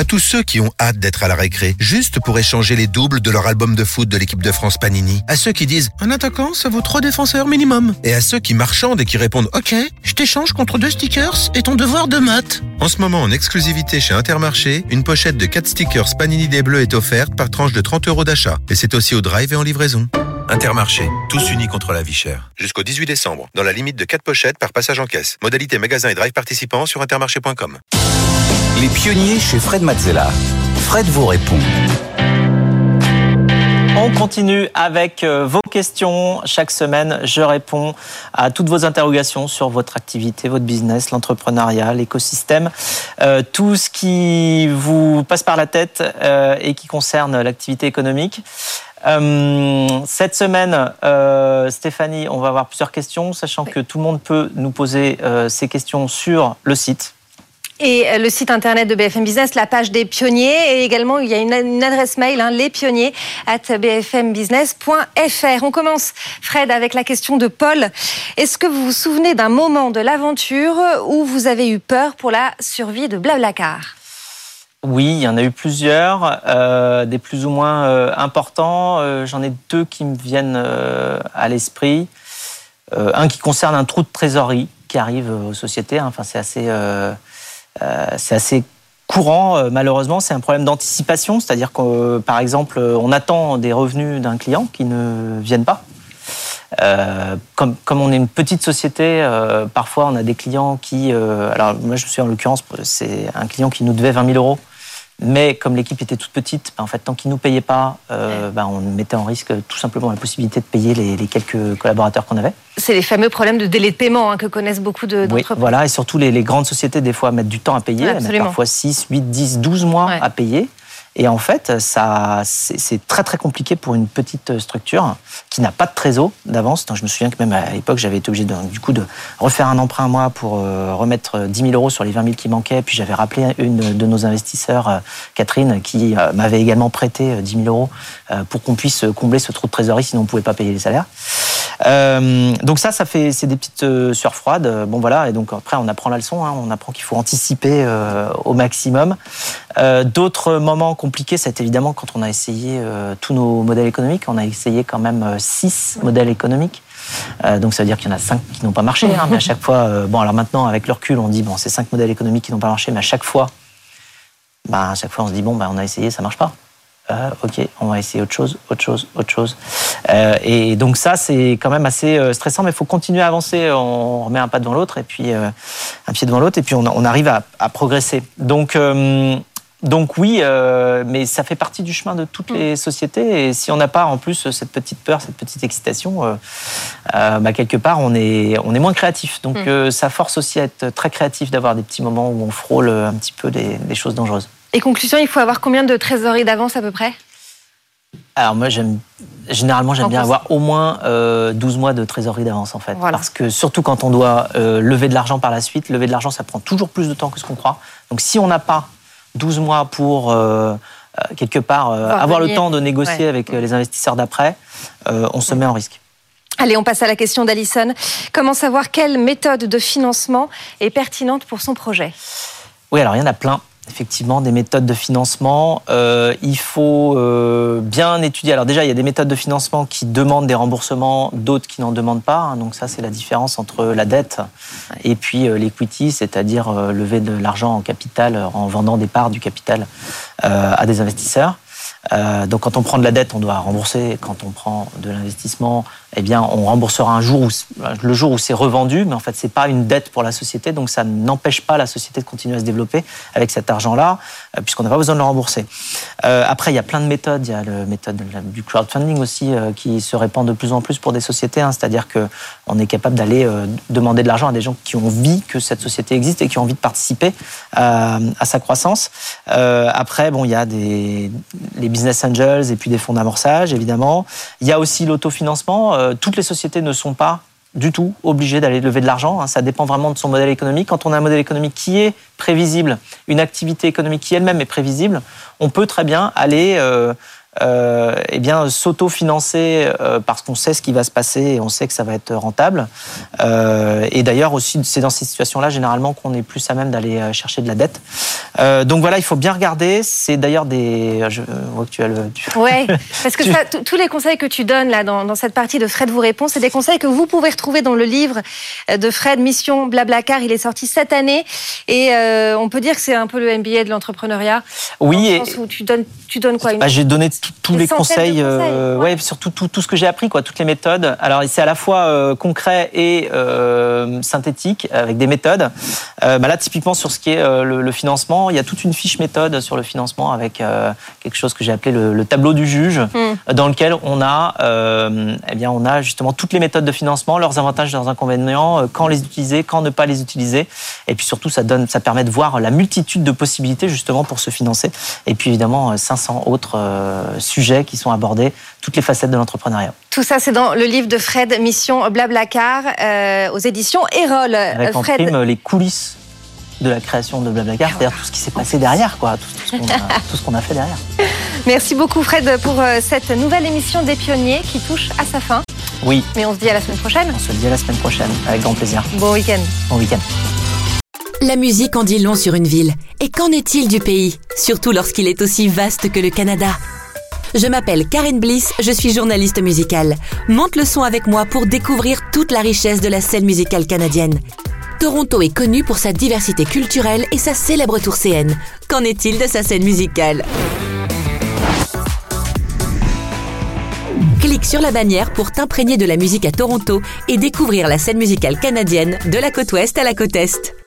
À tous ceux qui ont hâte d'être à la récré, juste pour échanger les doubles de leur album de foot de l'équipe de France Panini, à ceux qui disent un attaquant, ça vaut trois défenseurs minimum, et à ceux qui marchandent et qui répondent ok, je t'échange contre deux stickers et ton devoir de maths. En ce moment, en exclusivité chez Intermarché, une pochette de 4 stickers Panini des Bleus est offerte par tranche de 30 euros d'achat, et c'est aussi au drive et en livraison. Intermarché, tous unis contre la vie chère. Jusqu'au 18 décembre, dans la limite de 4 pochettes par passage en caisse. Modalité magasin et drive participants sur intermarché.com. Les pionniers chez Fred Mazzella. Fred vous répond. On continue avec euh, vos questions. Chaque semaine, je réponds à toutes vos interrogations sur votre activité, votre business, l'entrepreneuriat, l'écosystème, euh, tout ce qui vous passe par la tête euh, et qui concerne l'activité économique. cette semaine, Stéphanie, on va avoir plusieurs questions, sachant que tout le monde peut nous poser ces questions sur le site et euh, le site internet de BFM Business, la page des pionniers. Et également, il y a une, adresse mail, hein, lespionniers at bfmbusiness.fr. On commence, Fred, avec la question de Paul. Est-ce que vous vous souvenez d'un moment de l'aventure où vous avez eu peur pour la survie de Blablacar? Oui, il y en a eu plusieurs, euh, des plus ou moins euh, importants. J'en ai deux qui me viennent à l'esprit. un qui concerne un trou de trésorerie qui arrive aux sociétés. Hein. Enfin, c'est assez c'est assez courant, euh, malheureusement, c'est un problème d'anticipation, c'est-à-dire que, euh, par exemple, on attend des revenus d'un client qui ne viennent pas. comme, comme, on est une petite société, parfois on a des clients qui. alors, moi, je suis en l'occurrence, c'est un client qui nous devait 20 000 euros. Mais comme l'équipe était toute petite, ben, en fait, tant qu'ils ne nous payaient pas, euh, ben, on mettait en risque tout simplement la possibilité de payer les, quelques collaborateurs qu'on avait. C'est les fameux problèmes de délai de paiement hein, que connaissent beaucoup d'entreprises. Oui, voilà, et surtout les, grandes sociétés, des fois, mettent du temps à payer. Elles mettent parfois 6, 8, 10, 12 mois à payer. Et en fait, ça, c'est très très compliqué pour une petite structure qui n'a pas de trésor d'avance. Je me souviens que même à l'époque, j'avais été obligé de, du coup de refaire un emprunt à moi pour euh, remettre 10 000 euros sur les 20 000 qui manquaient. Puis j'avais rappelé une de nos investisseurs, euh, Catherine, qui euh, m'avait également prêté 10 000 euros pour qu'on puisse combler ce trou de trésorerie, sinon on ne pouvait pas payer les salaires. Donc ça, ça fait, c'est des petites sueurs froides. Bon voilà, et donc après on apprend la leçon. Hein. on apprend qu'il faut anticiper au maximum. D'autres moments compliqué, c'est évidemment quand on a essayé euh, tous nos modèles économiques. On a essayé quand même euh, six modèles économiques. Euh, donc ça veut dire qu'il y en a cinq qui n'ont pas marché. Hein, mais à chaque fois, bon alors maintenant avec le recul, on dit bon c'est cinq modèles économiques qui n'ont pas marché, mais à chaque fois, bah, à chaque fois on se dit bon bah, on a essayé, ça marche pas. Ok, on va essayer autre chose, autre chose, autre chose. et donc ça, c'est quand même assez stressant, mais il faut continuer à avancer. On remet un pas devant l'autre et puis un pied devant l'autre, et puis on, on arrive à, à, progresser. Donc donc oui, euh, mais ça fait partie du chemin de toutes les sociétés. Et si on n'a pas en plus cette petite peur, cette petite excitation, euh, euh, bah, quelque part on est, on est moins créatif. Donc mm. ça force aussi à être très créatif, d'avoir des petits moments où on frôle un petit peu des, choses dangereuses. Et conclusion, il faut avoir combien de trésorerie d'avance à peu près? Alors moi, j'aime généralement j'aime bien avoir au moins 12 mois de trésorerie d'avance en fait, parce que surtout quand on doit lever de l'argent par la suite, lever de l'argent ça prend toujours plus de temps que ce qu'on croit. Donc si on n'a pas 12 mois pour euh, euh, quelque part euh, avoir le temps de négocier avec les investisseurs d'après, on se met en risque. Allez, on passe à la question d'Alison. Comment savoir quelle méthode de financement est pertinente pour son projet? Oui, alors il y en a plein effectivement des méthodes de financement. Euh, il faut euh, bien étudier. Alors déjà, il y a des méthodes de financement qui demandent des remboursements, d'autres qui n'en demandent pas. Hein. Donc ça, c'est la différence entre la dette et puis euh, l'equity, c'est-à-dire lever de l'argent en capital en vendant des parts du capital à des investisseurs. Euh, donc quand on prend de la dette, on doit rembourser. Quand on prend de l'investissement, eh bien, on remboursera un jour où, le jour où c'est revendu, mais en fait, c'est pas une dette pour la société, donc ça n'empêche pas la société de continuer à se développer avec cet argent-là, euh, puisqu'on n'a pas besoin de le rembourser. Euh, après, il y a plein de méthodes. Il y a la méthode du crowdfunding aussi qui se répand de plus en plus pour des sociétés, hein, c'est-à-dire que on est capable d'aller demander de l'argent à des gens qui ont envie que cette société existe et qui ont envie de participer à sa croissance. après, bon, il y a des les business angels et puis des fonds d'amorçage, évidemment. Il y a aussi l'autofinancement. Euh, toutes les sociétés ne sont pas du tout obligées d'aller lever de l'argent. Hein. Ça dépend vraiment de son modèle économique. Quand on a un modèle économique qui est prévisible, une activité économique qui elle-même est prévisible, on peut très bien aller euh, euh, eh bien s'auto-financer euh, parce qu'on sait ce qui va se passer et on sait que ça va être rentable. Et d'ailleurs aussi, c'est dans ces situations-là généralement qu'on est plus à même d'aller chercher de la dette. Euh, donc voilà, il faut bien regarder. C'est d'ailleurs des. Je vois que tu as le. Ouais, parce que ça, tous les conseils que tu donnes là dans, dans cette partie de Fred vous répond, c'est des conseils que vous pouvez retrouver dans le livre de Fred Mission Blablacar. Il est sorti cette année et euh, on peut dire que c'est un peu le MBA de l'entrepreneuriat. Oui. Sens où tu donnes, tu donnes quoi une... bah, J'ai donné tous les conseils, euh, ouais. surtout tout, tout, ce que j'ai appris, quoi, toutes les méthodes. Alors c'est à la fois euh, concret et euh, synthétique avec des méthodes. Euh, bah là, typiquement sur ce qui est euh, le, le, financement, il y a toute une fiche méthode sur le financement avec euh, quelque chose que j'ai appelé le, le, tableau du juge, mm. dans lequel on a, eh bien, on a justement toutes les méthodes de financement, leurs avantages, leurs inconvénients, quand les utiliser, quand ne pas les utiliser, et puis surtout ça donne, ça permet de voir la multitude de possibilités justement pour se financer. Et puis évidemment 500 autres sujets qui sont abordés, toutes les facettes de l'entrepreneuriat. Tout ça, c'est dans le livre de Fred, Mission Blablacar, euh, aux éditions Erol. Avec en Fred... prime les coulisses de la création de Blablacar, c'est-à-dire tout ce qui s'est passé derrière, quoi, tout, tout ce qu'on a, a, fait derrière. Merci beaucoup Fred pour euh, cette nouvelle émission des pionniers qui touche à sa fin. Oui. Mais on se dit à la semaine prochaine. On se dit à la semaine prochaine, avec grand plaisir. Bon week-end. Bon week-end. La musique en dit long sur une ville. Et qu'en est-il du pays? Surtout lorsqu'il est aussi vaste que le Canada. Je m'appelle Karine Bliss, je suis journaliste musicale. Monte le son avec moi pour découvrir toute la richesse de la scène musicale canadienne. Toronto est connu pour sa diversité culturelle et sa célèbre tourcéenne. Qu'en est-il de sa scène musicale? Clique sur la bannière pour t'imprégner de la musique à Toronto et découvrir la scène musicale canadienne de la côte ouest à la côte est.